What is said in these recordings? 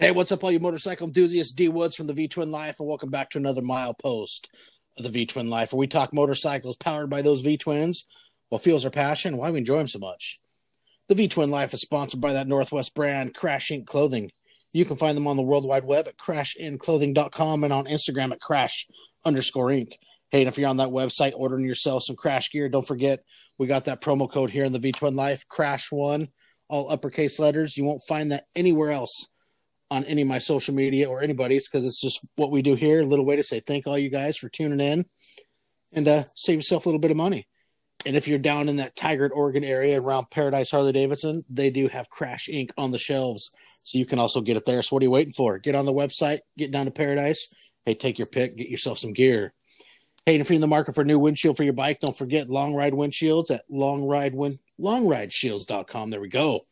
Hey, what's up, all you motorcycle enthusiasts? D Woods from the V Twin Life, and welcome back to another milepost of the V Twin Life, where we talk motorcycles powered by those V Twins, what fuels our passion, why we enjoy them so much. The V Twin Life is sponsored by that Northwest brand, Crash Inc. Clothing. You can find them on the World Wide Web at crashinclothing.com and on Instagram at crash underscore inc. Hey, and if you're on that website ordering yourself some crash gear, don't forget we got that promo code here in the V Twin Life, Crash One, all uppercase letters. You won't find that anywhere else on any of my social media or anybody's because it's just what we do here. A little way to say thank all you guys for tuning in and uh, save yourself a little bit of money. And if you're down in that Tigard, Oregon area around Paradise Harley Davidson, they do have Crash Inc. on the shelves. So you can also get it there. So what are you waiting for? Get on the website, get down to Paradise. Hey, take your pick, get yourself some gear. Hey, and if you're in the market for a new windshield for your bike, don't forget Long Ride Windshields at longride longrideshields.com. There we go.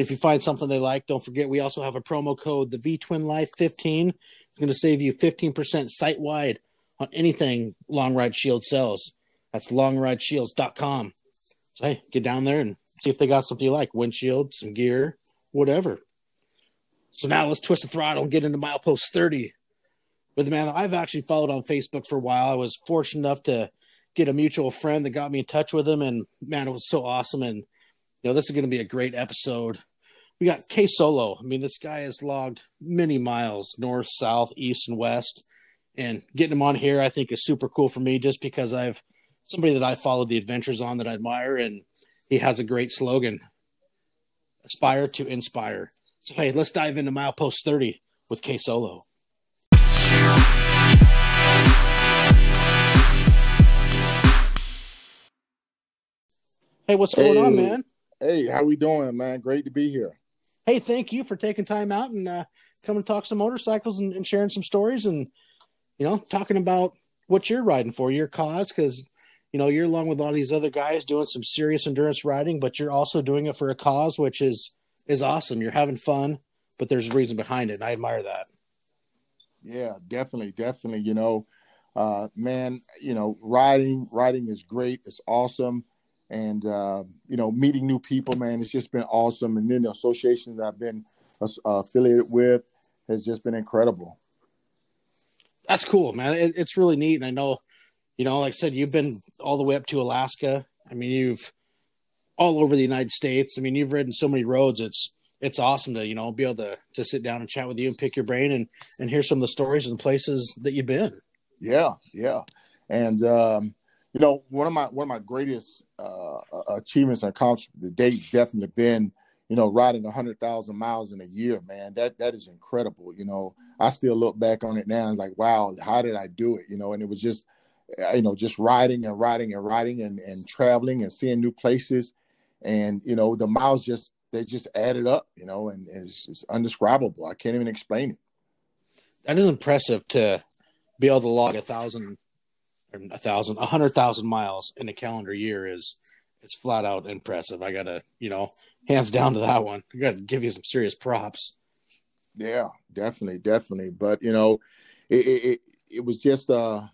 If you find something they like, don't forget we also have a promo code, the V Twin Life 15. It's going to save you 15% site wide on anything Long Ride Shield sells. That's longrideshields.com. So, hey, get down there and see if they got something you like windshield, some gear, whatever. So, now let's twist the throttle and get into milepost 30 with a man that I've actually followed on Facebook for a while. I was fortunate enough to get a mutual friend that got me in touch with him, and man, it was so awesome. And you know, this is going to be a great episode. We got K Solo. I mean, this guy has logged many miles north, south, east, and west. And getting him on here, I think, is super cool for me just because I've somebody that I followed the adventures on that I admire, and he has a great slogan aspire to inspire. So, hey, let's dive into milepost 30 with K Solo. Hey, what's going Hey. on, man? Hey, how we doing, man? Great to be here. Hey, thank you for taking time out and uh, coming to talk some motorcycles and, and sharing some stories and, you know, talking about what you're riding for, your cause, because, you know, you're along with all these other guys doing some serious endurance riding, but you're also doing it for a cause, which is is awesome. You're having fun, but there's a reason behind it. And I admire that. Yeah, definitely, definitely. You know, uh, man, you know, riding, riding is great. It's awesome. And, uh, you know, meeting new people, man, it's just been awesome. And then the associations I've been uh, affiliated with has just been incredible. That's cool, man. It, it's really neat. And I know, you know, like I said, you've been all the way up to Alaska. I mean, you've all over the United States. I mean, you've ridden so many roads. It's it's awesome to you know be able to to sit down and chat with you and pick your brain and and hear some of the stories and the places that you've been. Yeah, yeah. And um, you know, one of my one of my greatest uh, achievements and accomplishments to date's definitely been, you know, riding hundred thousand miles in a year, man. That that is incredible. You know, I still look back on it now and like, wow, how did I do it? You know, and it was just, uh, you know, just riding and riding and riding and and traveling and seeing new places, and you know, the miles just they just added up, you know, and, and it's just undescribable. I can't even explain it. That is impressive to be able to log a thousand a thousand, a hundred thousand miles in a calendar year is it's flat out impressive. I gotta, you know, hands down to that one. I gotta give you some serious props. Yeah, definitely, definitely. But you know, it it, it, was just a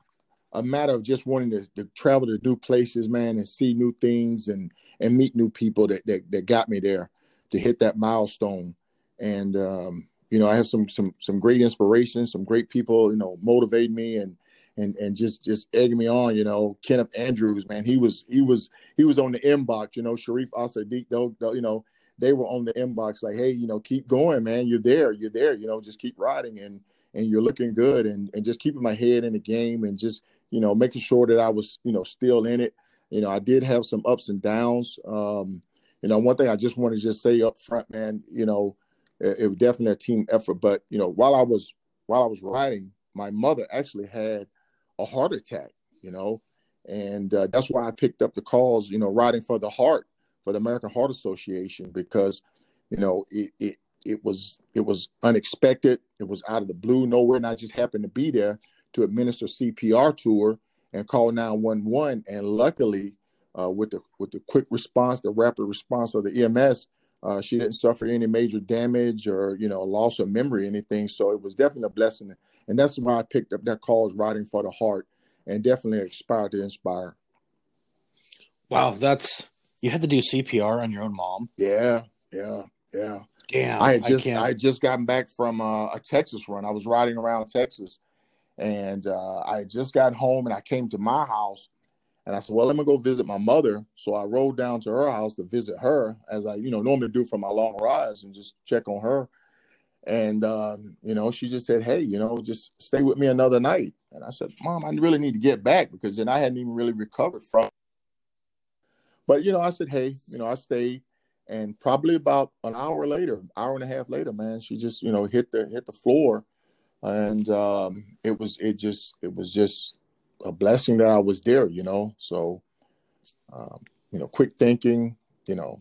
a matter of just wanting to, to travel to new places, man, and see new things and and meet new people that that, that got me there to hit that milestone. And um, you know, I have some some some great inspiration, some great people, you know, motivate me and and and just just egging me on. You know, Kenneth Andrews, man, he was he was he was on the inbox. You know, Sharif Asadiq, though, you know, they were on the inbox like, hey, you know, keep going, man. You're there, you're there. You know, just keep riding and and you're looking good and and just keeping my head in the game and just you know making sure that I was you know still in it. You know, I did have some ups and downs. Um, you know, one thing I just want to just say up front, man. You know, it, it was definitely a team effort. But you know, while I was while I was riding, my mother actually had a heart attack. You know, and uh, that's why I picked up the calls. You know, riding for the heart for the American Heart Association because you know it it it was it was unexpected. It was out of the blue, nowhere, and I just happened to be there to administer CPR to her and call 911. And luckily, uh, with the with the quick response, the rapid response of the EMS, uh, she didn't suffer any major damage or you know loss of memory, or anything. So it was definitely a blessing, and that's why I picked up that cause, riding for the heart, and definitely inspired to inspire. Wow, that's you had to do CPR on your own mom. Yeah, yeah, yeah. Damn, I had just I, I just gotten back from uh, a Texas run. I was riding around Texas, and uh, I just got home and I came to my house, and I said, "Well, let me go visit my mother." So I rode down to her house to visit her, as I you know normally do for my long rides, and just check on her. And um, you know, she just said, "Hey, you know, just stay with me another night." And I said, "Mom, I really need to get back because then I hadn't even really recovered from." But you know, I said, "Hey, you know, I stayed." and probably about an hour later, hour and a half later, man, she just you know hit the hit the floor, and um, it was it just it was just a blessing that I was there, you know. So, um, you know, quick thinking, you know,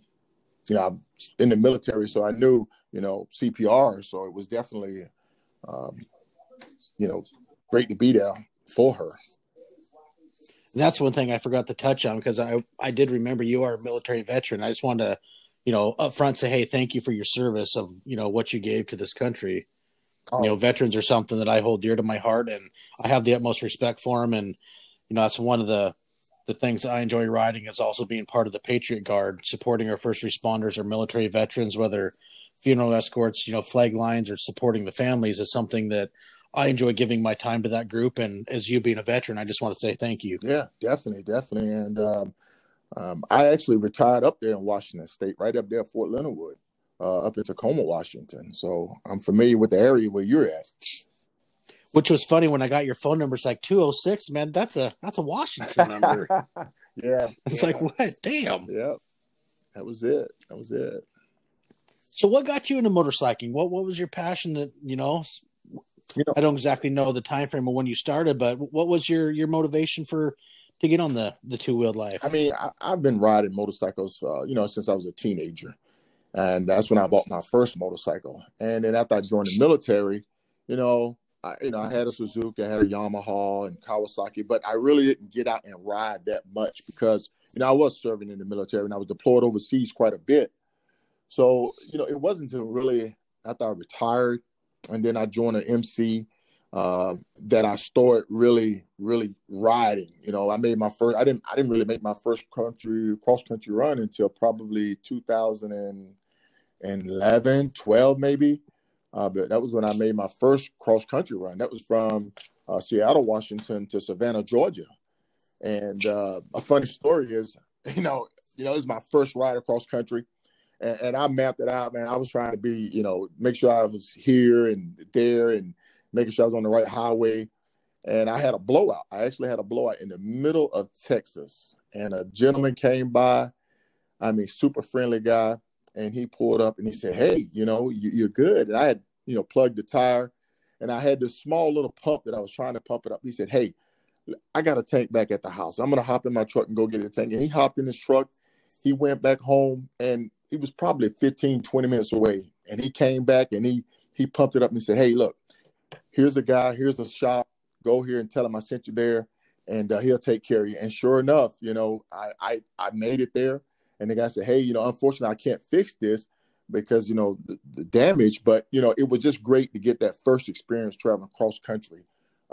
you know, I'm in the military, so I knew you know CPR, so it was definitely, um, you know, great to be there for her. That's one thing I forgot to touch on because I I did remember you are a military veteran. I just wanted to you know, up front say, hey, thank you for your service of, you know, what you gave to this country. Oh. You know, veterans are something that I hold dear to my heart and I have the utmost respect for them. And, you know, that's one of the, the things I enjoy riding is also being part of the Patriot Guard, supporting our first responders or military veterans, whether funeral escorts, you know, flag lines or supporting the families is something that I enjoy giving my time to that group. And as you being a veteran, I just want to say thank you. Yeah, definitely, definitely. And um, um, I actually retired up there in Washington State, right up there, Fort Leonard Wood, uh, up in Tacoma, Washington. So I'm familiar with the area where you're at. Which was funny when I got your phone number. It's like 206, man. That's a that's a Washington number. yeah, it's yeah. like what? Damn. Yeah, that was it. That was it. So, what got you into motorcycling? What what was your passion? That you know, you know I don't exactly know the time frame of when you started, but what was your your motivation for to get on the the two wheeled life? I mean, I, have been riding motorcycles, uh, you know, since I was a teenager, and that's when I bought my first motorcycle. And then after I joined the military, you know, I, you know, I had a Suzuki, I had a Yamaha and Kawasaki, but I really didn't get out and ride that much because you know I was serving in the military and I was deployed overseas quite a bit. So you know, it wasn't until really after I retired, and then I joined an MC uh, that I started really, really riding. You know, I made my first. I didn't. I didn't really make my first country cross country run until probably 2011, 12 maybe. Uh, but that was when I made my first cross country run. That was from uh, Seattle, Washington to Savannah, Georgia. And uh, a funny story is, you know, you know, it was my first ride across country. And, and I mapped it out, man. I was trying to be, you know, make sure I was here and there and making sure I was on the right highway. And I had a blowout. I actually had a blowout in the middle of Texas. And a gentleman came by. I mean, super friendly guy. And he pulled up and he said, Hey, you know, you, are good. And I had, you know, plugged the tire and I had this small little pump that I was trying to pump it up. He said, Hey, I got a tank back at the house. I'm going to hop in my truck and go get a tank. And he hopped in his truck. He went back home and he was probably 15, 20 minutes away. And he came back and he, he pumped it up and he said, Hey, look, here's a guy, here's a shop. Go here and tell him I sent you there, and uh, he'll take care of you. And sure enough, you know, I, I I made it there, and the guy said, hey, you know, unfortunately, I can't fix this because you know the, the damage, but you know, it was just great to get that first experience traveling cross country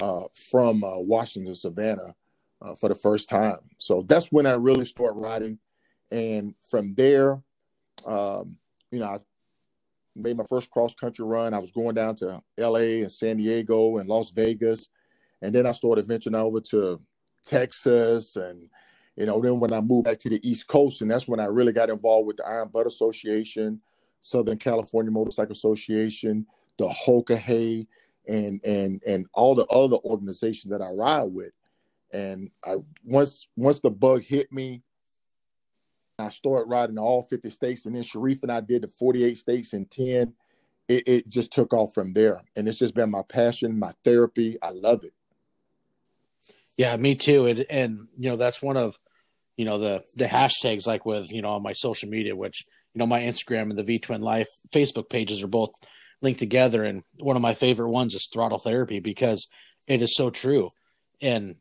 uh, from uh, Washington to Savannah uh, for the first time. So that's when I really started riding, and from there, um, you know, I made my first cross country run. I was going down to LA and San Diego and Las Vegas. And then I started venturing over to Texas. And, you know, then when I moved back to the East Coast, and that's when I really got involved with the Iron Butt Association, Southern California Motorcycle Association, the Hoka Hey, and and and all the other organizations that I ride with. And I once once the bug hit me, I started riding all 50 states, and then Sharif and I did the 48 states in 10. It, it just took off from there. And it's just been my passion, my therapy. I love it. Yeah, me too. And, and you know, that's one of, you know, the the hashtags like with, you know, on my social media, which, you know, my Instagram and the V Twin Life Facebook pages are both linked together. And one of my favorite ones is throttle therapy because it is so true. And,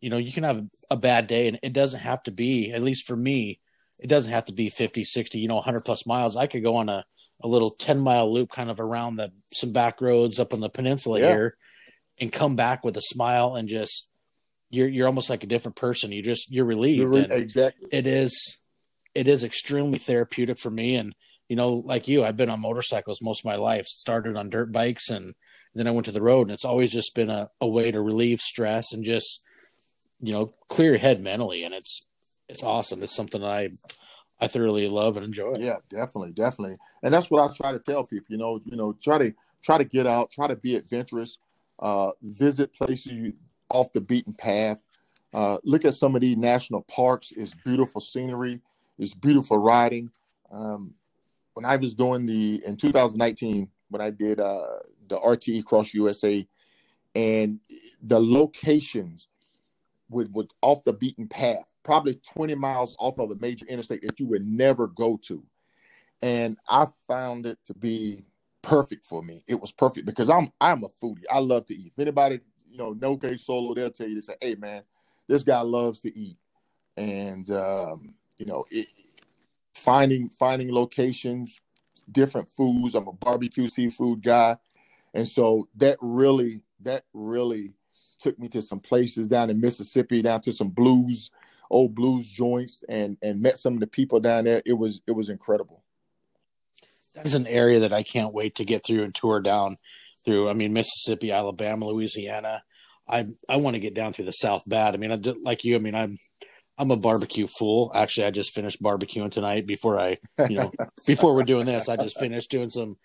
you know, you can have a bad day and it doesn't have to be, at least for me, it doesn't have to be 50, 60, you know, 100 plus miles. I could go on a, a little 10 mile loop kind of around the some back roads up on the peninsula yeah. here and come back with a smile and just you're you're almost like a different person. You just you're relieved. You're re- exactly. It is it is extremely therapeutic for me and you know, like you, I've been on motorcycles most of my life. Started on dirt bikes and then I went to the road, and it's always just been a, a way to relieve stress and just you know clear your head mentally. And it's it's awesome. It's something I I thoroughly love and enjoy. Yeah, definitely, definitely. And that's what I try to tell people. You know, you know, try to try to get out, try to be adventurous, uh, visit places off the beaten path. Uh, look at some of these national parks. It's beautiful scenery. It's beautiful riding. Um, when I was doing the in 2019, when I did uh, the RTE Cross USA, and the locations with with off the beaten path, probably 20 miles off of a major interstate that you would never go to. And I found it to be perfect for me. It was perfect because I'm I'm a foodie. I love to eat. If anybody, you know, no K solo, they'll tell you to say, hey man, this guy loves to eat. And um, you know, it, finding finding locations, different foods. I'm a barbecue seafood guy. And so that really, that really took me to some places down in Mississippi, down to some blues, old blues joints, and and met some of the people down there. It was it was incredible. That's an area that I can't wait to get through and tour down through. I mean, Mississippi, Alabama, Louisiana. I I want to get down through the South bad. I mean, I did, like you. I mean, I'm I'm a barbecue fool. Actually, I just finished barbecuing tonight before I, you know, before we're doing this. I just finished doing some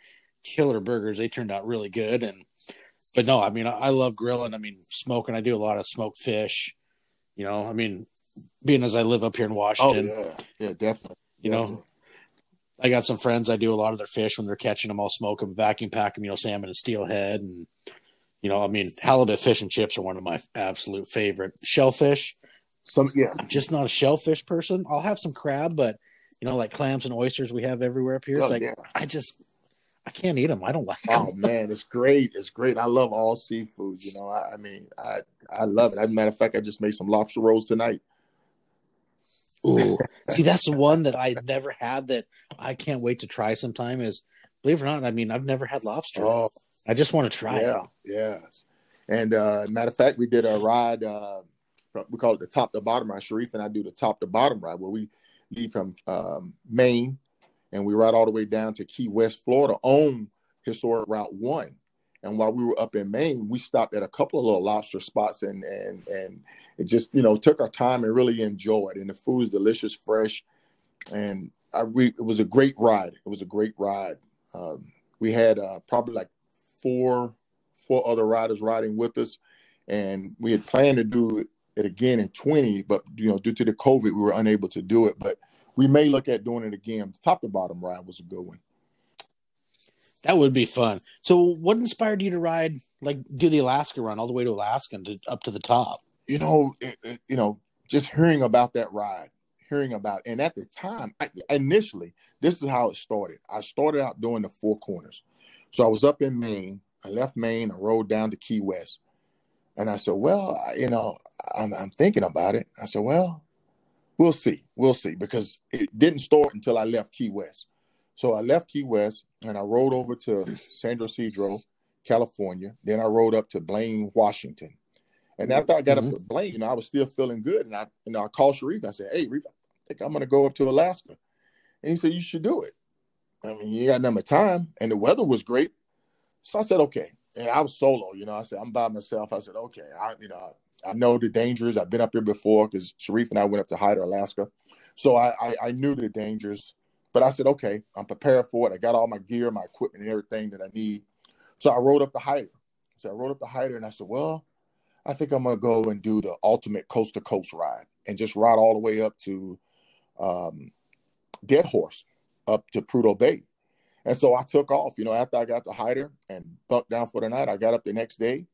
killer burgers. They turned out really good. And but no, I mean I, I love grilling. I mean smoking. I do a lot of smoked fish. You know, I mean, being as I live up here in oh, Washington. Oh yeah, yeah, definitely. You definitely. know, I got some friends. I do a lot of their fish when they're catching them. I'll smoke them, vacuum pack them. You know, salmon and steelhead, and you know, I mean, halibut fish and chips are one of my absolute favorite. Shellfish. Some yeah. I'm just not a shellfish person. I'll have some crab, but you know, like clams and oysters we have everywhere up here. It's Oh, like yeah. I just I can't eat them. I don't like them. Oh man, it's great. It's great. I love all seafood. You know, I, I mean, I I love it. As a matter of fact, I just made some lobster rolls tonight. Ooh, see, that's the one that I never had that I can't wait to try sometime. Is believe it or not, I mean, I've never had lobster. Oh, I just want to try yeah, it. yes. And uh, matter of fact, we did a ride. Uh, from, we call it the top to bottom ride. Sharif and I do the top to bottom ride, where we leave from um, Maine and we ride all the way down to Key West, Florida, on historic Route One. And while we were up in Maine, we stopped at a couple of little lobster spots and and and it just you know took our time and really enjoyed. And the food is delicious, fresh, and I it was a great ride. It was a great ride. Um, we had uh, probably like four four other riders riding with us, and we had planned to do it again in 20, but you know due to the COVID, we were unable to do it. But we may look at doing it again. The top to bottom ride was a good one. That would be fun. So, what inspired you to ride, like, do the Alaska run all the way to Alaska and to, up to the top? you know, it, it- you know, just hearing about that ride, hearing about, and at the time, I, initially, this is how it started. I started out doing the four corners, so I was up in Maine. I left Maine. I rode down to Key West, and I said, "Well, I- you know, I'm, I'm thinking about it." I said, "Well, we'll see, we'll see," because it didn't start until I left Key West. So I left Key West and I rode over to San Ysidro, California. Then I rode up to Blaine, Washington. And after I got up mm-hmm. to Blaine, you know, I was still feeling good. And I, you know, I called Sharif. I said, "Hey, Reef, I think I'm going to go up to Alaska." And he said, "You should do it. I mean, you got number time, and the weather was great." So I said, "Okay." And I was solo. You know, I said, "I'm by myself." I said, "Okay." I, you know, I know the dangers. I've been up here before because Sharif and I went up to Hyder, Alaska, so I, I I knew the dangers. But I said, "Okay, I'm prepared for it. I got all my gear, my equipment, and everything that I need." So I rode up the Hyder. So I rode up the Hyder, and I said, "Well." I think I'm gonna go and do the ultimate coast to coast ride and just ride all the way up to um, Deadhorse, up to Prudhoe Bay. And so I took off. You know, after I got to Hyder and bunked down for the night, I got up the next day,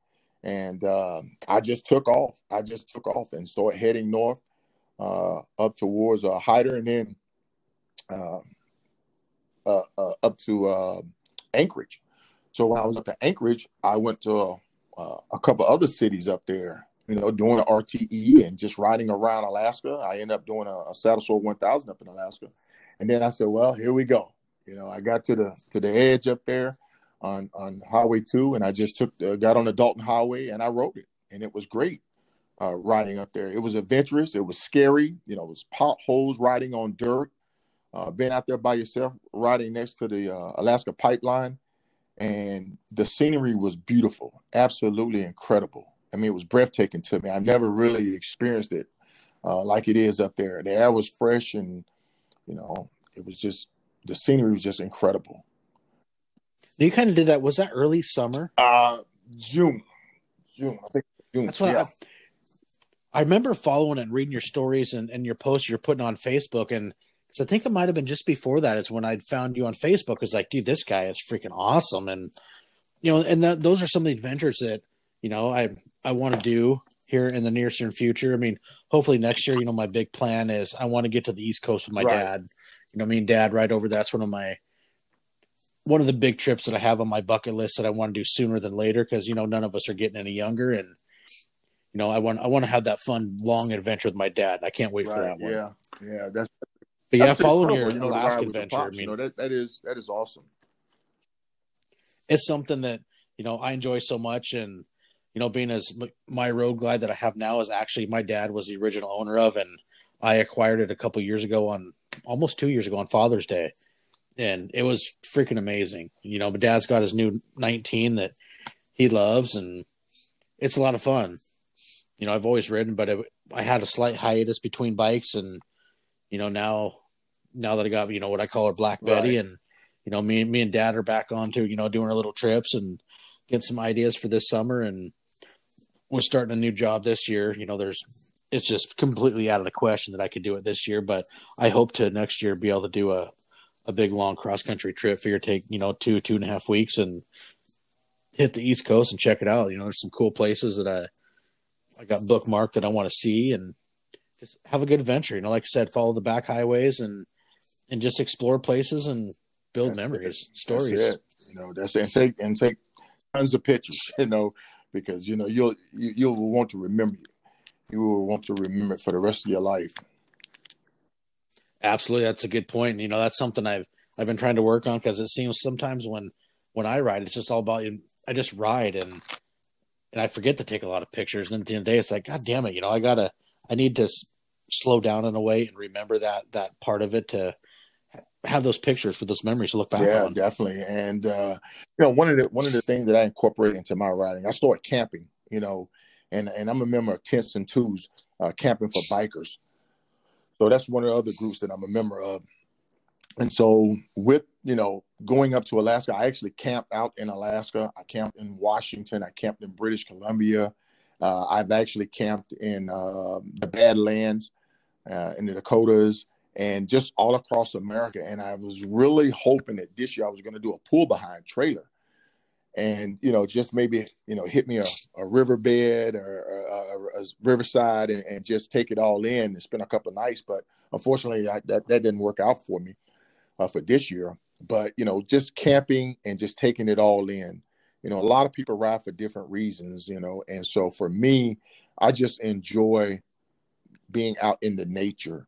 and um I just took off. I just took off and started heading north uh, up towards uh, Hyder, and then um uh, uh, up to uh, Anchorage. So when I was up to Anchorage, I went to uh, uh, a couple other cities up there, you know, doing the RTE and just riding around Alaska. I ended up doing a, a Saddle Sore 1000 up in Alaska, and then I said, "Well, here we go." You know, I got to the to the edge up there on on Highway Two, and I just took uh, got on the Dalton Highway and I rode it, and it was great uh, riding up there. It was adventurous. It was scary. You know, it was potholes, riding on dirt. Uh, being out there by yourself, riding next to the uh, Alaska pipeline, and the scenery was beautiful, absolutely incredible. I mean, it was breathtaking to me. I never really experienced it uh, like it is up there. The air was fresh, and you know, it was just the scenery was just incredible. You kind of did that. Was that early summer? Uh, June, June. I think June. That's what yeah. I, I remember following and reading your stories and, and your posts you're putting on Facebook, and so I think it might have been just before that is when I'd found you on Facebook. It's like, dude, this guy is freaking awesome, and you know, and that, those are some of the adventures that you know I I want to do here in the near term future. I mean, hopefully next year, you know, my big plan is I want to get to the East Coast with my right. dad. You know, me and dad ride over. That's one of my one of the big trips that I have on my bucket list that I want to do sooner than later because you know none of us are getting any younger and you know I want I want to have that fun long adventure with my dad. I can't wait right. for that one. Yeah, yeah, that's but yeah, following your you know, Alaska adventure, pops, I mean, you know, that, that is that is awesome. It's something that you know I enjoy so much, and you know, being as my road glide that I have now is actually my dad was the original owner of, and I acquired it a couple years ago on almost two years ago on Father's Day, and it was freaking amazing. You know, my dad's got his new 19 that he loves, and it's a lot of fun. You know, I've always ridden, but it, I had a slight hiatus between bikes, and you know now now that I got you know what I call her Black Betty, right. and you know me and me and Dad are back on to you know doing our little trips and get some ideas for this summer, and we're starting a new job this year. You know, there's it's just completely out of the question that I could do it this year, but I hope to next year be able to do a a big long cross country trip. Figure take you know two two and a half weeks and hit the East Coast and check it out. You know, there's some cool places that I I got bookmarked that I want to see and just have a good adventure. You know, like I said, follow the back highways and and just explore places and build that's memories, it. stories. You know, that's it. And take and take tons of pictures. You know, because you know you'll you, you'll want to remember you. You will want to remember it for the rest of your life. Absolutely, that's a good point. You know, that's something I've I've been trying to work on because it seems sometimes when when I ride, it's just all about you. I just ride and and I forget to take a lot of pictures. And at the end of the day, it's like, God damn it, you know, I gotta, I need to slow down in a way and remember that that part of it to have those pictures for those memories to look back yeah, on. definitely. And uh, you know, one of the one of the things that I incorporate into my writing, I started camping. You know, and and I'm a member of Tents and Twos, uh, camping for bikers. So that's one of the other groups that I'm a member of. And so with you know going up to Alaska, I actually camped out in Alaska. I camped in Washington. I camped in British Columbia. Uh, I've actually camped in uh, the Badlands, uh, in the Dakotas, and just all across America. And I was really hoping that this year I was going to do a pull behind trailer, and you know, just maybe you know hit me a, a riverbed or a, a, a riverside and, and, just take it all in and spend a couple nights. But unfortunately, I, that that didn't work out for me uh, for this year. But you know, just camping and just taking it all in you know a lot of people ride for different reasons you know and so for me i just enjoy being out in the nature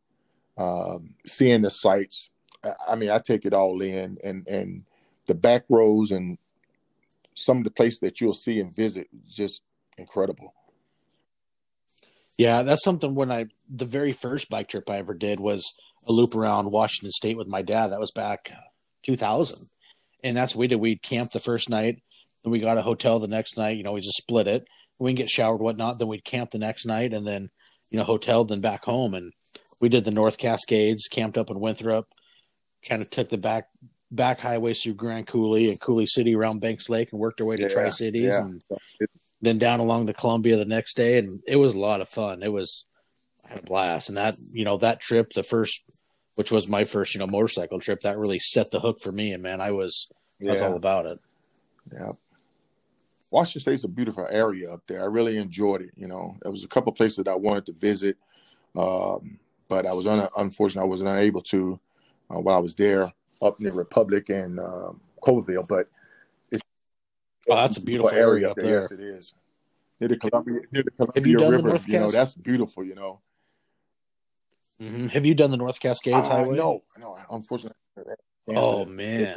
um, seeing the sights i mean i take it all in and and the back rows and some of the places that you'll see and visit just incredible yeah that's something when i the very first bike trip i ever did was a loop around washington state with my dad that was back 2000 and that's what we did we camped the first night then we got a hotel the next night. You know, we just split it. We can get showered, whatnot. Then we'd camp the next night, and then you know, hotel, then back home. And we did the North Cascades, camped up in Winthrop. Kind of took the back back highways through Grand Coulee and Coulee City around Banks Lake, and worked our way to yeah, Tri Cities, yeah. and then down along the Columbia the next day. And it was a lot of fun. It was I had a blast, and that you know that trip, the first, which was my first you know motorcycle trip, that really set the hook for me. And man, I was yeah. Was all about it. Yeah. Washington State's a beautiful area up there. I really enjoyed it. You know, there was a couple places that I wanted to visit, um, but I was un- unfortunate I was unable to uh, while I was there up near Republic and um, Colville. But it's oh, that's a beautiful, beautiful area up there. there. Yes, it is. Near the Columbia, near the Columbia River, the you know, that's beautiful. You know. Mm-hmm. Have you done the North Cascades uh, Highway? No, no. Unfortunately. Oh man,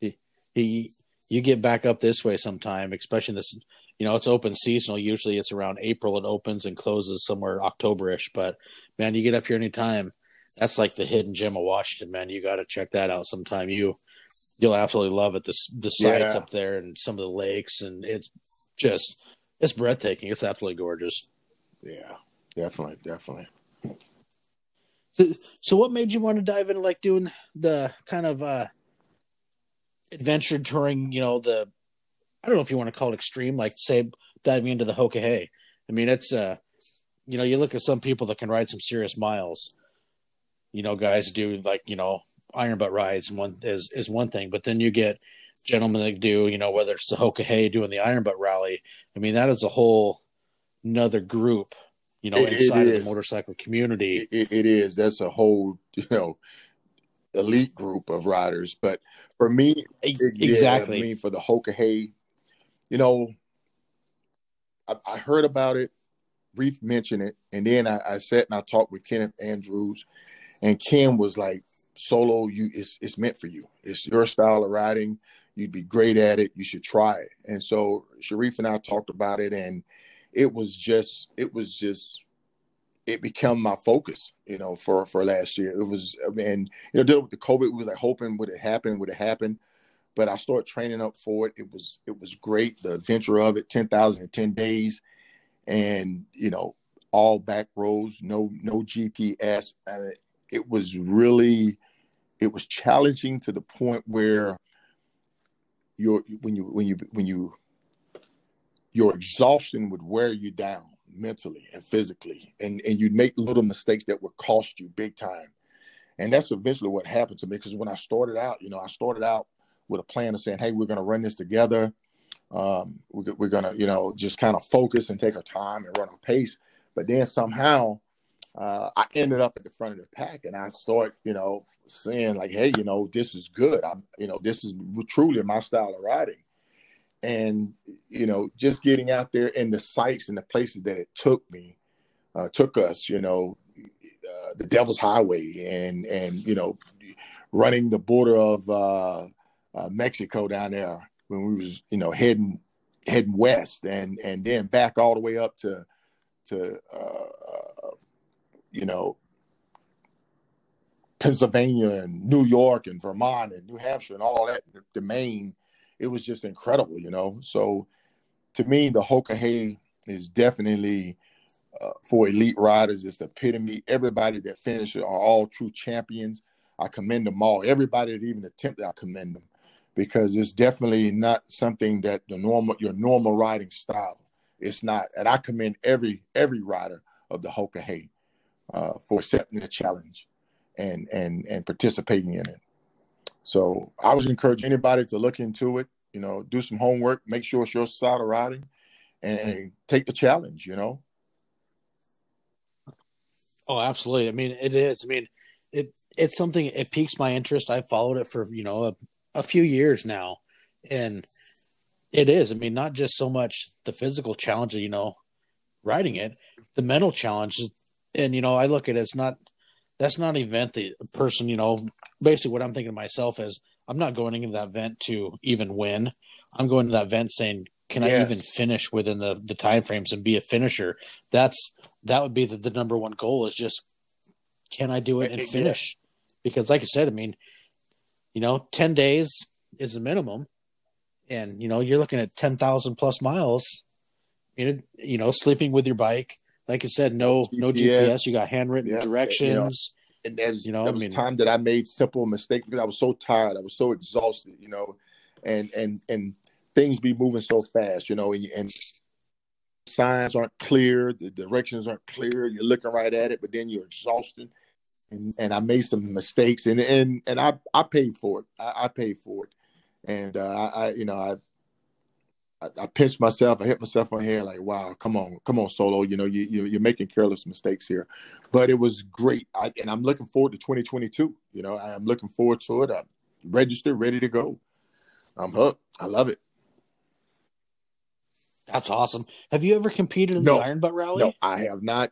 he, he you get back up this way sometime, especially this, you know, it's open seasonal. Usually it's around April it opens and closes somewhere Octoberish. But man, you get up here anytime. that's like the hidden gem of Washington, man. You got to check that out sometime. You you'll absolutely love it. The the sights yeah. up there and some of the lakes, and it's just it's breathtaking. It's absolutely gorgeous. Yeah, definitely, definitely. So, so what made you want to dive into like doing the kind of uh adventure touring? You know, the I don't know if you want to call it extreme, like say diving into the Hoka Hey. I mean, it's uh, you know, you look at some people that can ride some serious miles. You know, guys do like you know iron butt rides and one is is one thing, but then you get gentlemen that do you know whether it's the Hoka Hey doing the iron butt rally. I mean, that is a whole another group. You know, it, inside it of the motorcycle community, it, it is. That's a whole you know elite group of riders. But for me, exactly. Yeah, I mean, for the Hoka Hey, you know, I, I heard about it. Reef mentioned it, and then I, I sat and I talked with Kenneth Andrews, and Ken was like, "Solo, you it's it's meant for you. It's your style of riding. You'd be great at it. You should try it." And so Sharif and I talked about it, and it was just it was just it became my focus, you know, for for last year. It was, mean, you know, dealing with the COVID, we was like hoping would it happen, would it happen? But I started training up for it. It was it was great. The adventure of it, ten thousand in ten days, and you know all back roads, no no GPS. And it was really it was challenging to the point where your when you when you when you your exhaustion would wear you down mentally and physically and and you'd make little mistakes that would cost you big time and that's eventually what happened to me because when i started out you know i started out with a plan of saying, hey, we're going to run this together. Um, we're, we're going to, you know, just kind of focus and take our time and run our pace. But then somehow uh, I ended up at the front of the pack and I start, you know, saying like, hey, you know, this is good. I'm, you know, this is truly my style of riding. And, you know, just getting out there in the sites and the places that it took me, uh, took us, you know, uh, the Devil's Highway and, and, you know, running the border of, uh, Mexico down there when we was you know heading heading west and and then back all the way up to to uh, you know Pennsylvania and New York and Vermont and New Hampshire and all that the Maine it was just incredible you know? So to me the Hoka Hey is definitely uh, for elite riders it's the epitome. Everybody that finishes are all true champions. I commend them all. Everybody that even attempted I commend them because it's definitely not something that the normal your normal riding style. It's not, and I commend every every rider of the Hoka uh, for accepting the challenge and and and participating in it. So I would encourage anybody to look into it. You know, do some homework, make sure it's your style of riding, and, and take the challenge. You know. Oh, absolutely. I mean, it is. I mean, it it's something. It piques my interest. I've followed it for you know a a few years now, and it is. I mean, not just so much the physical challenge of you know writing it, the mental challenge, and you know, I look at it as not that's not an event the person you know. Basically, what I'm thinking to myself is, I'm not going into that event to even win. I'm going to that event saying, can yes. I even finish within the the time frames and be a finisher? That's that would be the, the number one goal is just can I do it and finish? Because like I said, I mean, you know, 10 days is the minimum. And, you know, you're looking at 10,000 plus miles, you know, sleeping with your bike. Like I said, no, GPS. no GPS. You got handwritten yeah. directions. Know, and that was, you know, that was I mean, time that I made simple mistakes because I was so tired. I was so exhausted, you know, and, and, and things be moving so fast, you know, and, and signs aren't clear. The directions aren't clear. You're looking right at it, but then you're exhausted and, and I made some mistakes, and and and I I paid for it. I, I paid for it, and uh, I, I you know I I, I pinched myself. I hit myself on the head like, wow, come on, come on, solo. You know, you, you are making careless mistakes here, but it was great. I, and I'm looking forward to 2022. You know, I'm looking forward to it. I'm registered, ready to go. I'm hooked. I love it. That's awesome. Have you ever competed in no, the Iron Butt Rally? No, I have not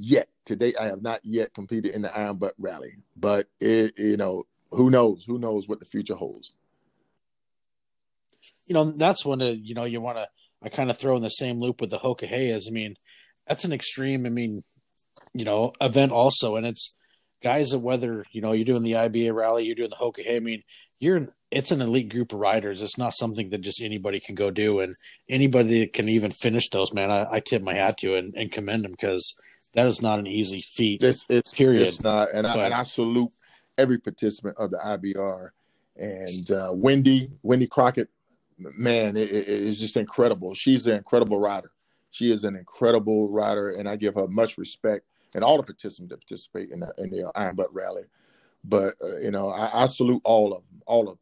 yet. Today, I have not yet competed in the Iron Butt Rally, but it, you know, who knows? Who knows what the future holds? You know, that's when uh, you know you want to. I kind of throw in the same loop with the Hoka Hey. As I mean, that's an extreme. I mean, you know, event also, and it's guys that whether you know you're doing the IBA rally, you're doing the Hoka. I mean, you're it's an elite group of riders. It's not something that just anybody can go do, and anybody that can even finish those, man, I, I tip my hat to and, and commend them because that is not an easy feat. It's, it's period. It's not, and I, and I salute every participant of the IBR and uh, Wendy Wendy Crockett. Man, it, it, it's just incredible. She's an incredible rider. She is an incredible rider, and I give her much respect and all the participants that participate in the, in the Iron Butt Rally. But uh, you know, I, I, salute all of them, all of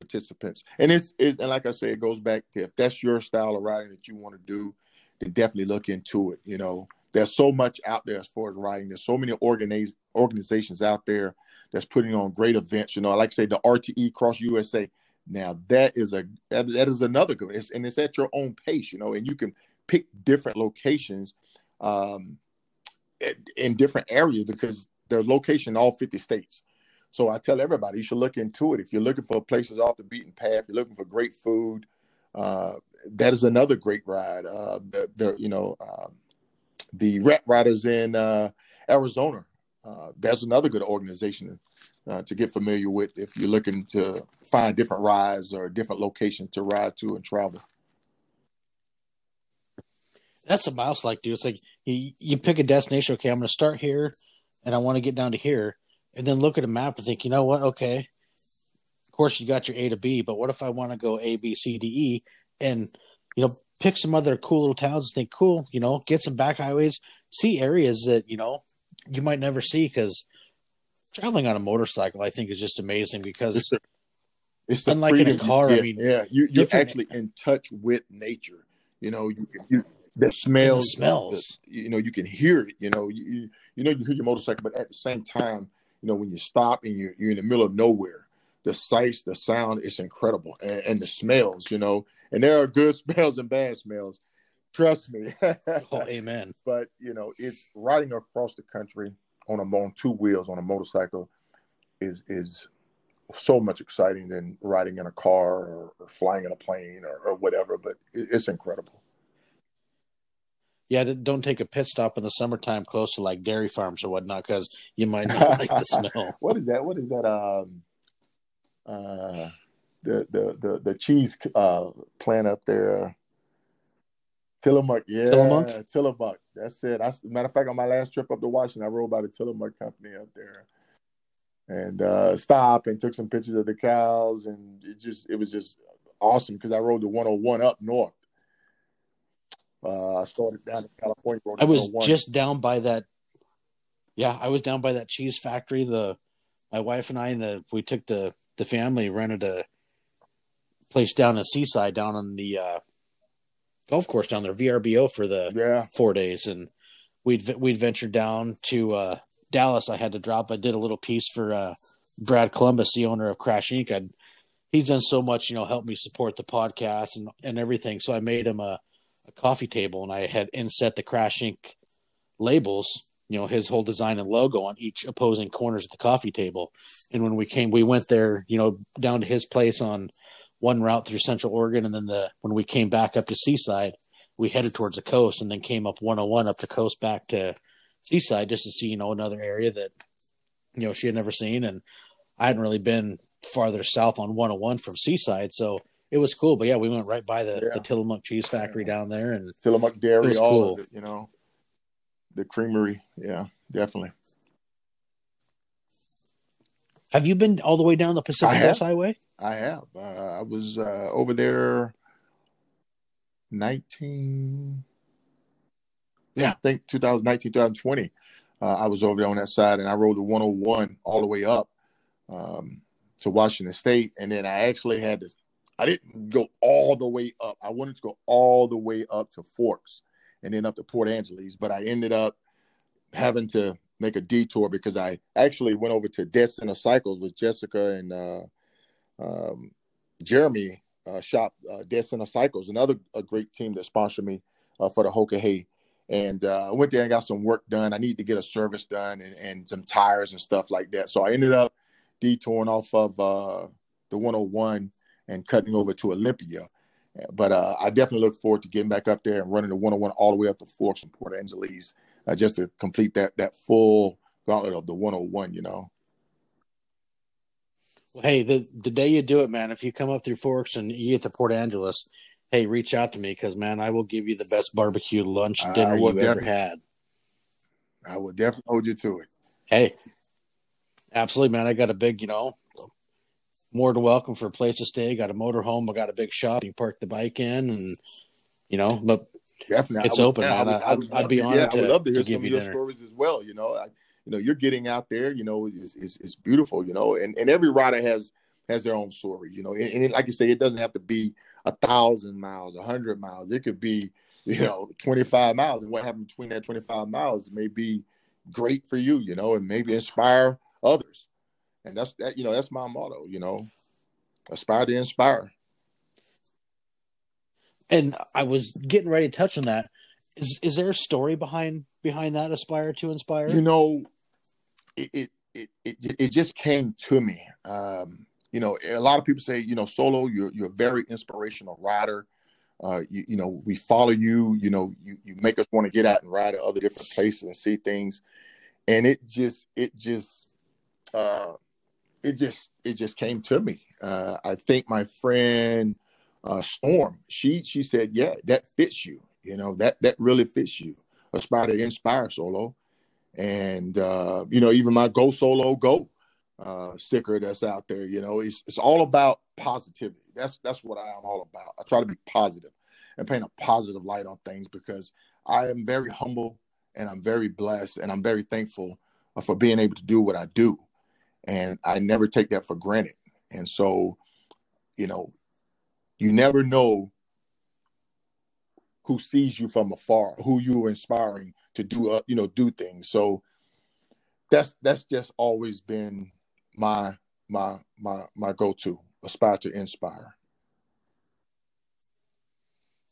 participants. And it's, it's and like I say, it goes back to if that's your style of riding that you want to do, then definitely look into it. You know, there's so much out there as far as riding. There's so many organiz- organizations out there that's putting on great events. You know, I like to say the RTE Cross USA. Now that is a that, that is another good, it's, and it's at your own pace. You know, and you can pick different locations um, in different areas because they're location in all 50 states. So I tell everybody you should look into it. If you're looking for places off the beaten path, you're looking for great food. Uh, that is another great ride. Uh, the, the you know uh, the rep riders in uh, Arizona. Uh, that's another good organization uh, to get familiar with if you're looking to find different rides or different locations to ride to and travel. That's a mouse like, dude. It's like you, you pick a destination. Okay, I'm going to start here, and I want to get down to here and then look at a map and think, you know what? Okay, of course you got your A to B, but what if I want to go A, B, C, D, E, and you know, pick some other cool little towns and think, cool, you know, get some back highways, see areas that you know you might never see because traveling on a motorcycle, I think, is just amazing because it's, a, it's unlike in a car. I mean, yeah, you, you're actually in touch with nature. You know, you, you the smells, the smells. The, you know, you can hear it. You know, you you know you hear your motorcycle, but at the same time, you know, when you stop and you're, you're in the middle of nowhere, the sights, the sound is incredible, and, and, the smells, you know, and there are good smells and bad smells. Trust me. oh, amen. But you know, it's riding across the country on a on two wheels on a motorcycle is is so much exciting than riding in a car or, or flying in a plane or, or whatever. But it, it's incredible yeah, don't take a pit stop in the summertime close to like dairy farms or whatnot because you might not like the smell. What is that? What is that? Um, uh, the the the the cheese uh plant up there. Tillamook, yeah, Tillamook. Tillamook. That's it. I, matter of fact, on my last trip up to Washington, I rode by the Tillamook company up there, and uh, stopped and took some pictures of the cows, and it just it was just awesome because I rode the 101 up north uh, I started down in California. I was just down by that. Yeah, I was down by that cheese factory. The my wife and I and the we took the the family rented a place down in Seaside, down on the uh, golf course down there, VRBO for the yeah. four days, and we'd we'd ventured down to uh, Dallas. I had to drop. I did a little piece for uh, Brad Columbus, the owner of Crash Inc. I'd, he's done so much, you know, help me support the podcast and and everything. So I made him a a coffee table and I had inset the Crash Inc. labels, you know, his whole design and logo on each opposing corners of the coffee table. And when we came, we went there, you know, down to his place on one route through Central Oregon, and then the when we came back up to Seaside, we headed towards the coast, and then came up 101 up the coast back to Seaside just to see, you know, another area that you know she had never seen, and I hadn't really been farther south on 101 from Seaside, so it was cool. But yeah, we went right by the, yeah. the Tillamook cheese factory down there and Tillamook Dairy, all cool. of it, you know, the creamery. Yeah, definitely. Have you been all the way down the Pacific Coast Highway? I have. Uh, I was uh, over there 19 yeah, I think 2019, 2020. Uh, I was over there on that side and I rode the 101 all the way up um, to Washington State. And then I actually had to I didn't go all the way up. I wanted to go all the way up to Forks and then up to Port Angeles, but I ended up having to make a detour because I actually went over to Dead Center Cycles with Jessica and uh, um, Jeremy uh, shop uh, Dead Center Cycles, another a great team that sponsored me uh, for the Hoka Hey. And uh, I went there and got some work done. I need to get a service done and, and some tires and stuff like that. So I ended up detouring off of uh, the 101 and cutting over to Olympia. But uh, I definitely look forward to getting back up there and running the 101 all the way up to Forks and Port Angeles uh, just to complete that that full gauntlet of the 101. You know. Well, hey, the the day you do it, man, if you come up through Forks and you get to Port Angeles, hey, reach out to me because man, I will give you the best barbecue lunch dinner you've ever had. I will definitely hold you to it. Hey, absolutely, man. I got a big, you know, more to welcome for a place to stay. Got a motorhome. I got a big shop. You park the bike in, and you know, but definitely it's would, open, man. I would, I, would, be honored yeah, to, I would love to hear to some of your dinner. stories as well. You know, I, you know, you're getting out there. You know, it's, it's, it's beautiful. You know, and, and every rider has has their own story. You know, and, and like you say, it doesn't have to be a thousand miles, a hundred miles. It could be, you know, 25 miles. And what happened between that 25 miles may be great for you, you know, and maybe inspire others. And that's that, you know, that's my motto, you know, aspire to inspire. And I was getting ready to touch on that. Is is there a story behind behind that aspire to inspire? You know, it it it it, it just came to me. Um, you know, a lot of people say, you know, solo, you're you're a very inspirational rider. Uh, you, you know, we follow you. You know, you you make us want to get out and ride at other different places and see things. And it just it just uh, it just it just came to me. Uh, I think my friend uh, Storm, she she said, yeah, that fits you. You know, that that really fits you. Aspire to inspire solo, and uh, you know, even my go solo go uh, sticker that's out there. You know, it's it's all about positivity. That's that's what I am all about. I try to be positive and paint a positive light on things because I am very humble and I'm very blessed and I'm very thankful for being able to do what I do, and I never take that for granted. And so, you know, you never know who sees you from afar, who you are inspiring to do, uh, you know, do things. So that's that's just always been my my my my go-to aspire to inspire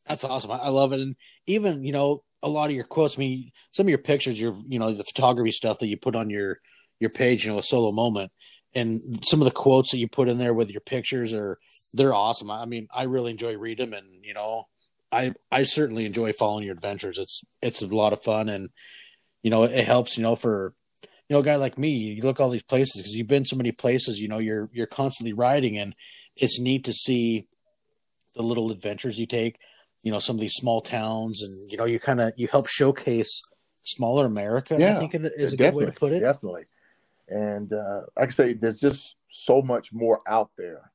that's awesome i love it and even you know a lot of your quotes I mean some of your pictures your you know the photography stuff that you put on your your page you know a solo moment and some of the quotes that you put in there with your pictures are they're awesome i mean i really enjoy reading them and you know i i certainly enjoy following your adventures it's it's a lot of fun and you know it helps you know for you know, a guy like me, you look all these places because you've been so many places. You know, you're you're constantly riding, and it's neat to see the little adventures you take. You know, some of these small towns, and you know, you kind of you help showcase smaller America. Yeah, I think is a good way to put it. Definitely. And uh, like I say, there's just so much more out there,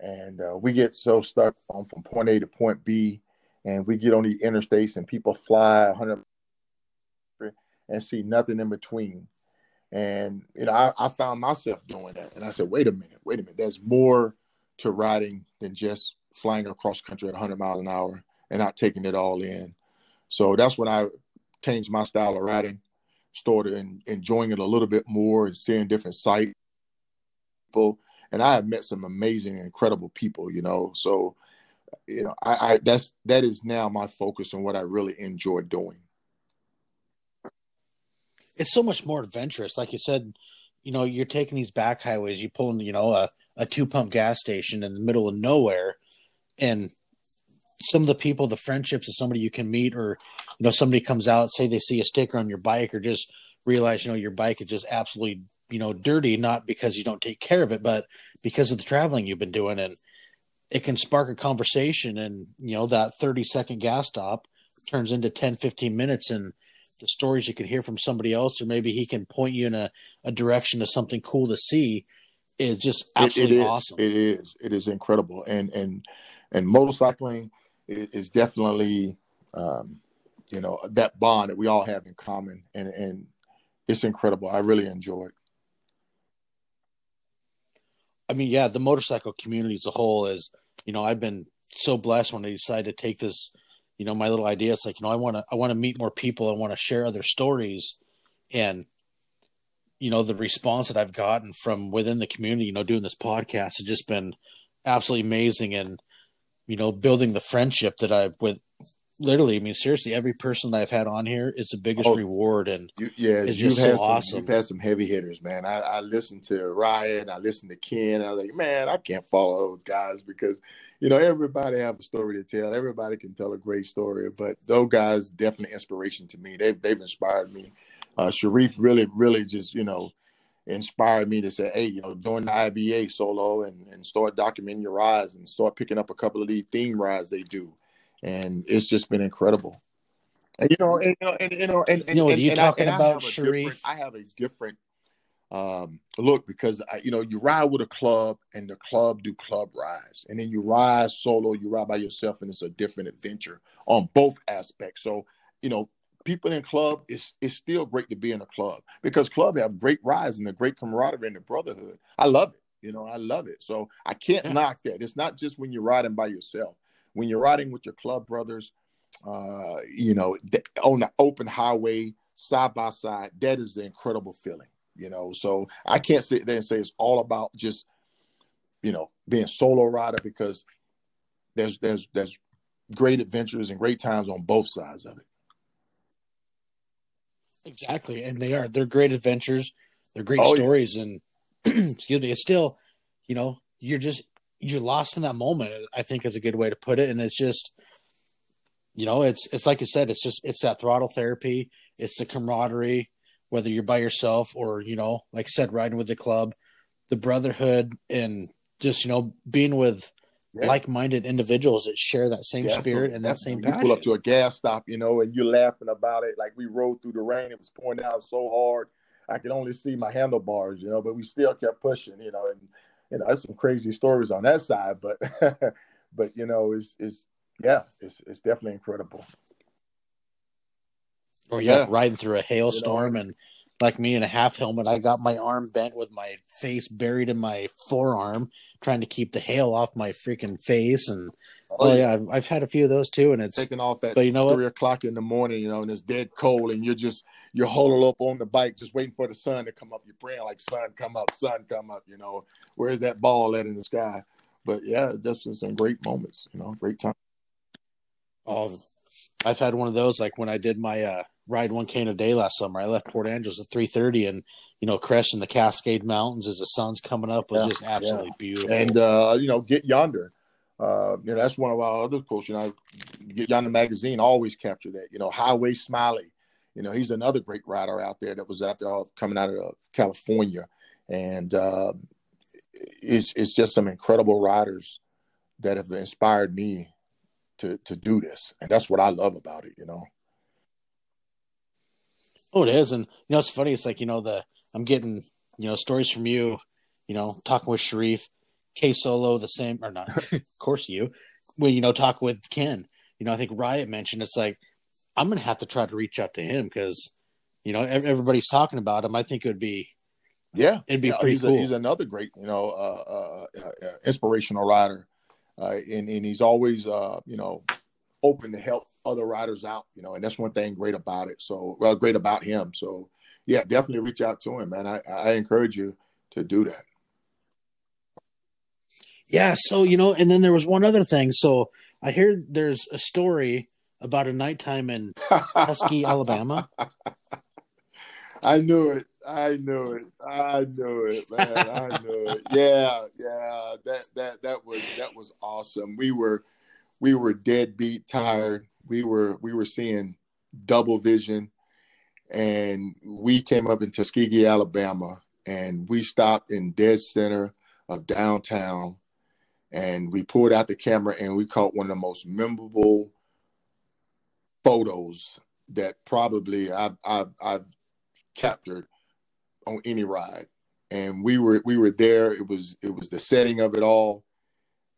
and uh, we get so stuck on from point A to point B, and we get on the interstates, and people fly 100 and see nothing in between. And you know, I, I found myself doing that, and I said, "Wait a minute, wait a minute. There's more to riding than just flying across country at 100 miles an hour and not taking it all in." So that's when I changed my style of riding, started in, enjoying it a little bit more and seeing different sights. And I have met some amazing, incredible people. You know, so you know, I, I that's that is now my focus and what I really enjoy doing it's so much more adventurous. Like you said, you know, you're taking these back highways, you pull in, you know, a, a two pump gas station in the middle of nowhere, and some of the people, the friendships of somebody you can meet, or you know, somebody comes out, say they see a sticker on your bike, or just realize, you know, your bike is just absolutely, you know, dirty, not because you don't take care of it, but because of the traveling you've been doing, and it can spark a conversation, and you know, that 30 second gas stop turns into 10, 15 minutes, and the stories you can hear from somebody else, or maybe he can point you in a, a direction to something cool to see, is just absolutely it, it is, awesome. It is. It is incredible. And and and motorcycling is definitely um, you know that bond that we all have in common, and and it's incredible. I really enjoy it. I mean, yeah, the motorcycle community as a whole is, you know, I've been so blessed when I decided to take this you know my little idea it's like you know i want to i want to meet more people i want to share other stories and you know the response that i've gotten from within the community you know doing this podcast has just been absolutely amazing and you know building the friendship that i've with literally i mean seriously every person that i've had on here is the biggest oh, reward and you, yeah it's you've had so some, awesome you've had some heavy hitters man i, I listened to ryan i listened to ken i was like man i can't follow those guys because you know, everybody have a story to tell. Everybody can tell a great story, but those guys definitely inspiration to me. They've they've inspired me uh, Sharif really, really just you know inspired me to say, hey, you know, join the IBA solo and, and start documenting your rides and start picking up a couple of these theme rides they do. And it's just been incredible. And you know, and you know, and you know, and, and, you know, you talking I, about Sharif? I have a different um, look because I, you know you ride with a club and the club do club rides, and then you ride solo, you ride by yourself, and it's a different adventure on both aspects. So you know, people in club it's it's still great to be in a club because club have great rides and a great camaraderie and the brotherhood. I love it. You know, I love it. So I can't yeah. knock that. It's not just when you're riding by yourself. When you're riding with your club brothers, uh, you know, on the open highway, side by side, that is the incredible feeling. You know, so I can't sit there and say it's all about just, you know, being solo rider because there's there's there's great adventures and great times on both sides of it. Exactly, and they are. They're great adventures. They're great oh, stories, yeah. and excuse me, it's still, you know, you're just you're lost in that moment. I think is a good way to put it, and it's just, you know, it's it's like you said, it's just it's that throttle therapy. It's the camaraderie, whether you're by yourself or you know, like I said, riding with the club, the brotherhood, and just you know, being with yeah. like-minded individuals that share that same Definitely. spirit and that same passion. You pull up to a gas stop, you know, and you're laughing about it. Like we rode through the rain; it was pouring down so hard, I could only see my handlebars, you know. But we still kept pushing, you know. And you know, there's some crazy stories on that side, but but you know, it's it's yeah, it's it's definitely incredible. Or yeah, yeah. riding through a hailstorm you know, and like me in a half helmet, I got my arm bent with my face buried in my forearm trying to keep the hail off my freaking face and oh, yeah, I've, I've, had a few of those too, and it's taking off at but you know three what? o'clock in the morning, you know, and it's dead cold, and you're just you're holding up on the bike, just waiting for the sun to come up. You're praying like sun come up, sun come up. You know, where's that ball at in the sky? But yeah, that's just some great moments. You know, great time. Oh, I've had one of those like when I did my uh, ride one cane a day last summer. I left Port Angeles at three thirty, and you know, cresting the Cascade Mountains as the sun's coming up was yeah, just absolutely yeah. beautiful. And uh, you know, get yonder. Uh, you know, that's one of our other quotes. You know, get yonder magazine always capture that. You know, Highway Smiley. You know, he's another great rider out there that was out there coming out of uh, California, and uh, it's it's just some incredible riders that have inspired me to to do this, and that's what I love about it. You know. Oh, it is, and you know it's funny. It's like you know the I'm getting you know stories from you, you know talking with Sharif, K Solo the same or not? of course you. When you know talk with Ken, you know I think Riot mentioned it's like I'm gonna have to try to reach out to him because you know everybody's talking about him. I think it would be yeah, it'd be pretty he's cool. A, he's another great you know uh, uh, uh, inspirational rider, uh, and and he's always uh, you know open to help other riders out, you know, and that's one thing great about it. So, well, great about him. So, yeah, definitely reach out to him, man. I, I encourage you to do that. Yeah. So, you know, and then there was one other thing. So I hear there's a story about a nighttime in Tuskegee, Alabama. I knew it. I knew it. I knew it, man. I knew it. Yeah, yeah. That that that was that was awesome. We were we were deadbeat tired. We were we were seeing double vision, and we came up in Tuskegee, Alabama, and we stopped in dead center of downtown, and we pulled out the camera and we caught one of the most memorable photos that probably I've I've, I've captured on any ride. And we were we were there. It was it was the setting of it all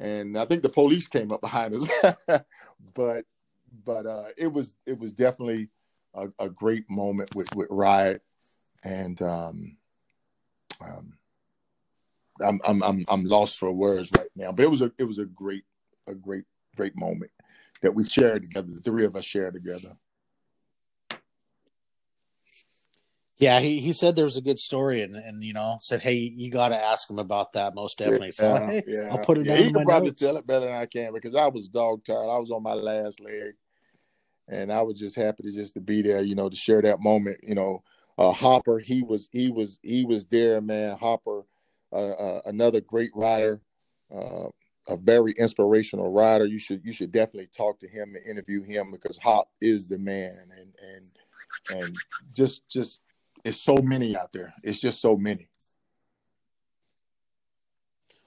and I think the police came up behind us. but but uh, it was it was definitely a, a great moment with with Riot, and um, um, I'm I'm I'm I'm lost for words right now. But it was a it was a great a great great moment that we shared together. The three of us shared together. Yeah, he, he said there was a good story and, and you know said, hey, you got to ask him about that most definitely. So yeah, hey, yeah. I'll put it. Yeah, he can probably notes. tell it better than I can because I was dog tired. I was on my last leg, and I was just happy to just to be there. You know, to share that moment. You know, uh, Hopper, he was he was he was there, man. Hopper, uh, uh, another great rider, uh, a very inspirational rider. You should you should definitely talk to him and interview him because Hop is the man, and and and just just it's so many out there. It's just so many.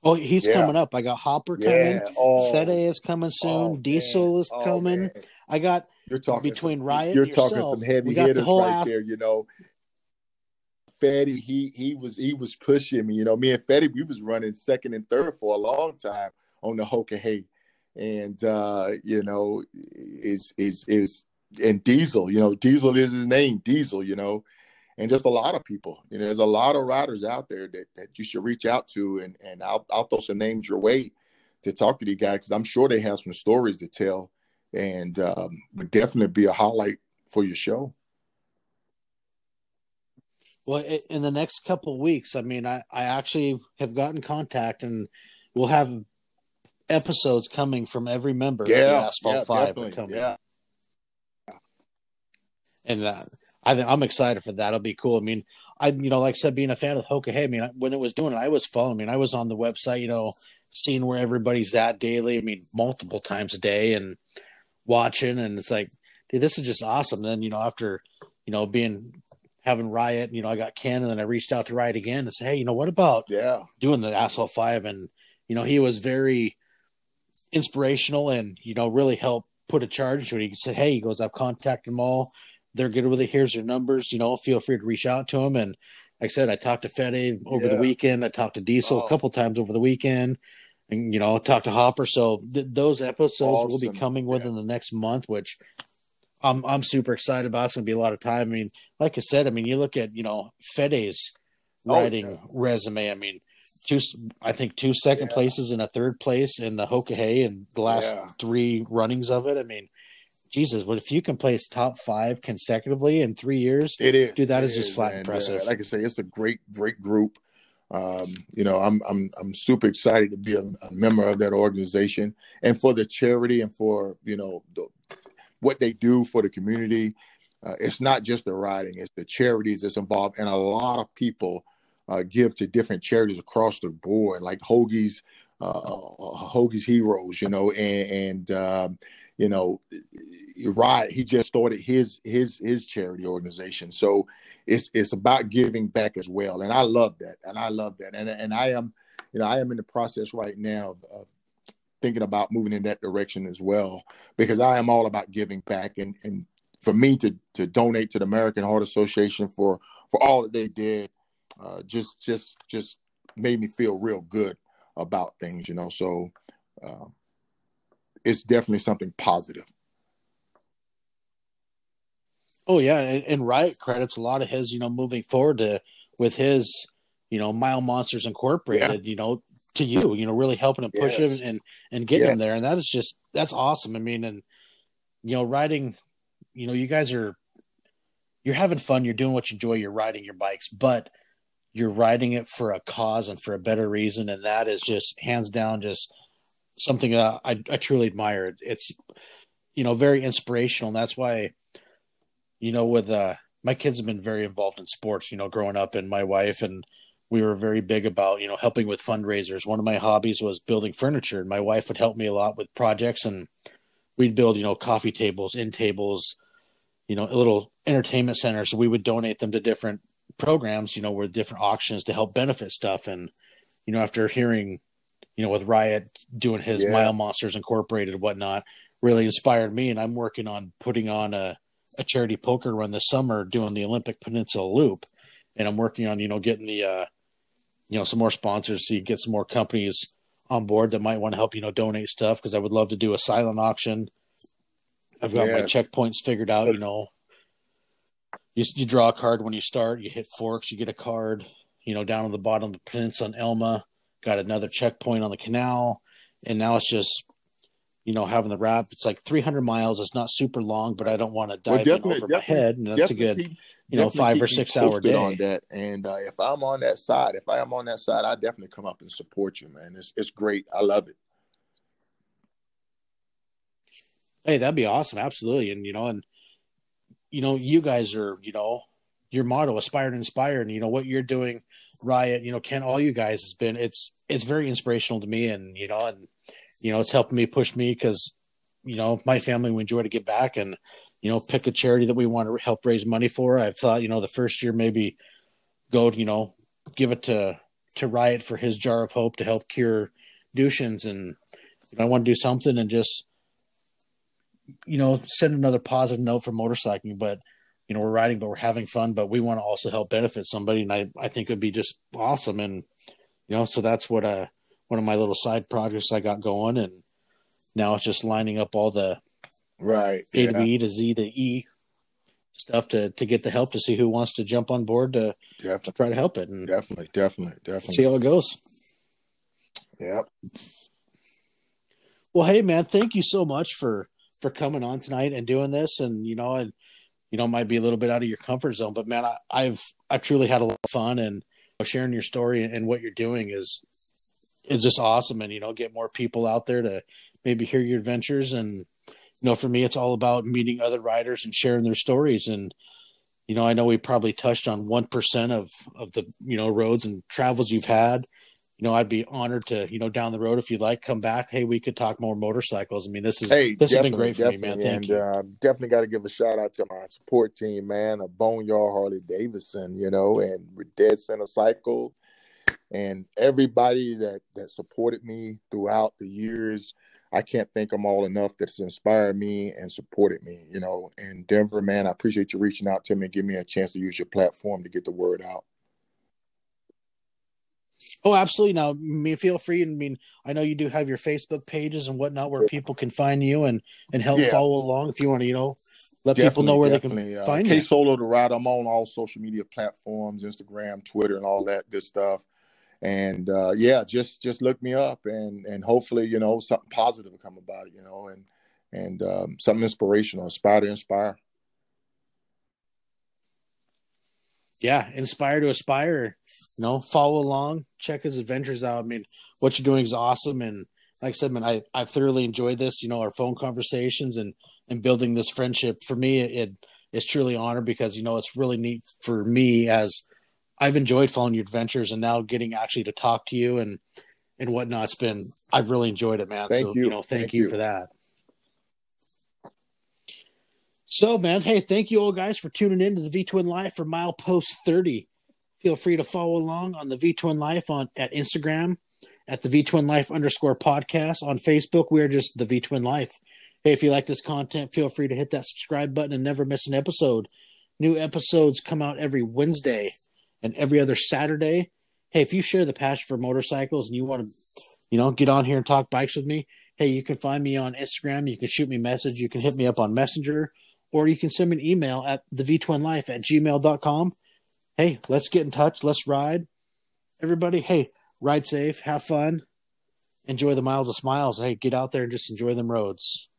Oh, he's yeah. coming up. I got Hopper coming. Yeah. Oh. Fede is coming soon. Oh, Diesel is oh, coming. Man. I got you're talking between some, Riot. You're talking some heavy hitters the right app. there. You know, Fetty, he he was he was pushing me. You know, me and Fetty, we was running second and third for a long time on the Hoka Hey, and uh, you know, is is is and Diesel. You know, Diesel is his name, Diesel. You know, and just a lot of people. You know, there's a lot of riders out there that, that you should reach out to, and and I'll I'll throw some names your way to talk to these guys because I'm sure they have some stories to tell, and um, would definitely be a highlight for your show. Well, in the next couple weeks, I mean, I I actually have gotten contact, and we'll have episodes coming from every member yeah, of the Asphalt yeah, Five coming. Yeah. And uh, I think I'm excited for that. It'll be cool. I mean, I you know, like I said, being a fan of Hoka Hey, I mean, when it was doing it, I was following. I mean, I was on the website, you know, seeing where everybody's at daily. I mean, multiple times a day, and watching, and it's like, dude, this is just awesome. then you know, after you know being having Riot, you know, I got Ken, and then I reached out to Riot again and said, hey, you know, what about yeah doing the Asphalt Five? And you know, he was very inspirational and you know really helped put a charge to it. He said, hey, he goes, I've contacted them all they're good with it. Here's their numbers. You know, feel free to reach out to them. And like I said, I talked to Fede over yeah. the weekend. I talked to Diesel oh. a couple times over the weekend, and you know, talked to Hopper. So th- those episodes awesome. will be coming within yeah. the next month, which I'm I'm super excited about. It's going to be a lot of time. I mean, like I said, I mean, you look at you know Fede's writing oh, yeah. resume. I mean, two I think two second places and a third place in the Hoka Hey and the last three runnings of it. I mean Jesus, but if you can place top five consecutively in three years, it is, dude. that is, is just flat impressive. like I say, it's a great, great group. Um, you know, I'm I'm I'm super excited to be a, a, member of that organization and for the charity and for you know the, what they do for the community. Uh, it's not just the riding; it's the charities that's involved, and a lot of people uh, give to different charities across the board, like Hoagie's uh, uh Hoagie's Heroes, you know, and, and um, you know, right. He just started his his his charity organization, so it's it's about giving back as well, and I love that, and I love that, and and I am, you know, I am in the process right now of, of thinking about moving in that direction as well, because I am all about giving back, and and for me to to donate to the American Heart Association for for all that they did, uh, just just just made me feel real good about things, you know. So. Uh, it's definitely something positive. Oh yeah, and, and Riot credits a lot of his, you know, moving forward to with his, you know, Mile Monsters Incorporated, yeah. you know, to you, you know, really helping him push yes. him and and get yes. him there, and that is just that's awesome. I mean, and you know, riding, you know, you guys are you're having fun, you're doing what you enjoy, you're riding your bikes, but you're riding it for a cause and for a better reason, and that is just hands down just something uh, I, I truly admire. It's you know very inspirational, and that's why you know with uh, my kids have been very involved in sports. You know, growing up, and my wife and we were very big about you know helping with fundraisers. One of my hobbies was building furniture, and my wife would help me a lot with projects, and we'd build you know coffee tables, end tables, you know, a little entertainment center. So we would donate them to different programs, you know, with different auctions to help benefit stuff. And you know, after hearing you know, with Riot doing his yeah. Mile Monsters Incorporated and whatnot, really inspired me. And I'm working on putting on a, a charity poker run this summer, doing the Olympic Peninsula Loop, and I'm working on you know getting the uh, you know some more sponsors, so you get some more companies on board that might want to help you know donate stuff because I would love to do a silent auction. I've got yes. my checkpoints figured out. You know, you, you draw a card when you start, you hit forks, you get a card. You know, down on the bottom of the peninsula on Elma got another checkpoint on the canal, and now it's just you know having the wrap. It's like 300 miles. It's not super long, but I don't want to dive well, in over my head, and that's a good. Keep, you know, five or six hour day on that. And uh, if I'm on that side, if I am on that side, I definitely come up and support you, man. It's it's great. I love it. Hey, that'd be awesome. Absolutely. And you know, and you know, you guys are, you know, your motto, aspire and inspire, and you know what you're doing Riot, you know, Ken, all you guys has been it's it's very inspirational to me, and you know, and you know, it's helping me push me because you know, my family we enjoy to get back and you know pick a charity that we want to help raise money for. I've thought you know the first year maybe go you know give it to to Riot for his jar of hope to help cure Duchenne's and you know, I want to do something and just you know send another positive note for motorcycling, but you know we're riding but we're having fun but we want to also help benefit somebody and i i think it would be just awesome and you know so that's what uh one of my little side projects i got going and now it's just lining up all the right a yeah. to b to z to e stuff to to get the help to see who wants to jump on board to, definitely. to try to help it and definitely definitely definitely see how it goes yep well hey man thank you so much for for coming on tonight and doing this and you know and you know might be a little bit out of your comfort zone but man I, i've truly had a lot of fun and sharing your story and what you're doing is is just awesome. And you know get more people out there to maybe hear your adventures. And you know for me it's all about meeting other riders and sharing their stories. And you know i know we probably touched on 1% of of the you know roads and travels you've had you know, I'd be honored to, you know, down the road if you'd like, come back. Hey, we could talk more motorcycles. I mean, this is hey, this has been great for me, man. Thank and, you. Uh, definitely got to give a shout out to my support team, man. A Boneyard Harley Davidson, you know, and Dead Center Cycle, and everybody that that supported me throughout the years. I can't thank them all enough that's inspired me and supported me, you know. And Denver, man, I appreciate you reaching out to me and giving me a chance to use your platform to get the word out. Oh, absolutely. Now, me feel free. I mean, I know you do have your Facebook pages and whatnot where people can find you and and help yeah. follow along if you want to, you know, let definitely, people know where they can uh, find K you. Solo to ride. I'm on all social media platforms, Instagram, Twitter, and all that good stuff. And uh, yeah, just just look me up, and and hopefully, you know, something positive will come about it, you know, and and um, something inspirational, aspire to inspire. Yeah, inspire to aspire. You know, follow along, check his adventures out. I mean, what you're doing is awesome, and like I said, man, I I thoroughly enjoyed this. You know, our phone conversations and and building this friendship. For me, it is truly honor because you know it's really neat for me as I've enjoyed following your adventures and now getting actually to talk to you and and whatnot. It's been I've really enjoyed it, man. Thank so, you. you know, thank, thank you, you for that. So, man, hey, thank you all guys for tuning in to the V Twin Life for Milepost 30. Feel free to follow along on the V Twin Life on at Instagram at the V Twin Life underscore podcast. On Facebook, we're just the V Twin Life. Hey, if you like this content, feel free to hit that subscribe button and never miss an episode. New episodes come out every Wednesday and every other Saturday. Hey, if you share the passion for motorcycles and you want to, you know, get on here and talk bikes with me, hey, you can find me on Instagram. You can shoot me a message. You can hit me up on Messenger or you can send me an email at the v2life at gmail.com. Hey, let's get in touch. Let's ride. Everybody, hey, ride safe, have fun, enjoy the miles of smiles. Hey, get out there and just enjoy them roads.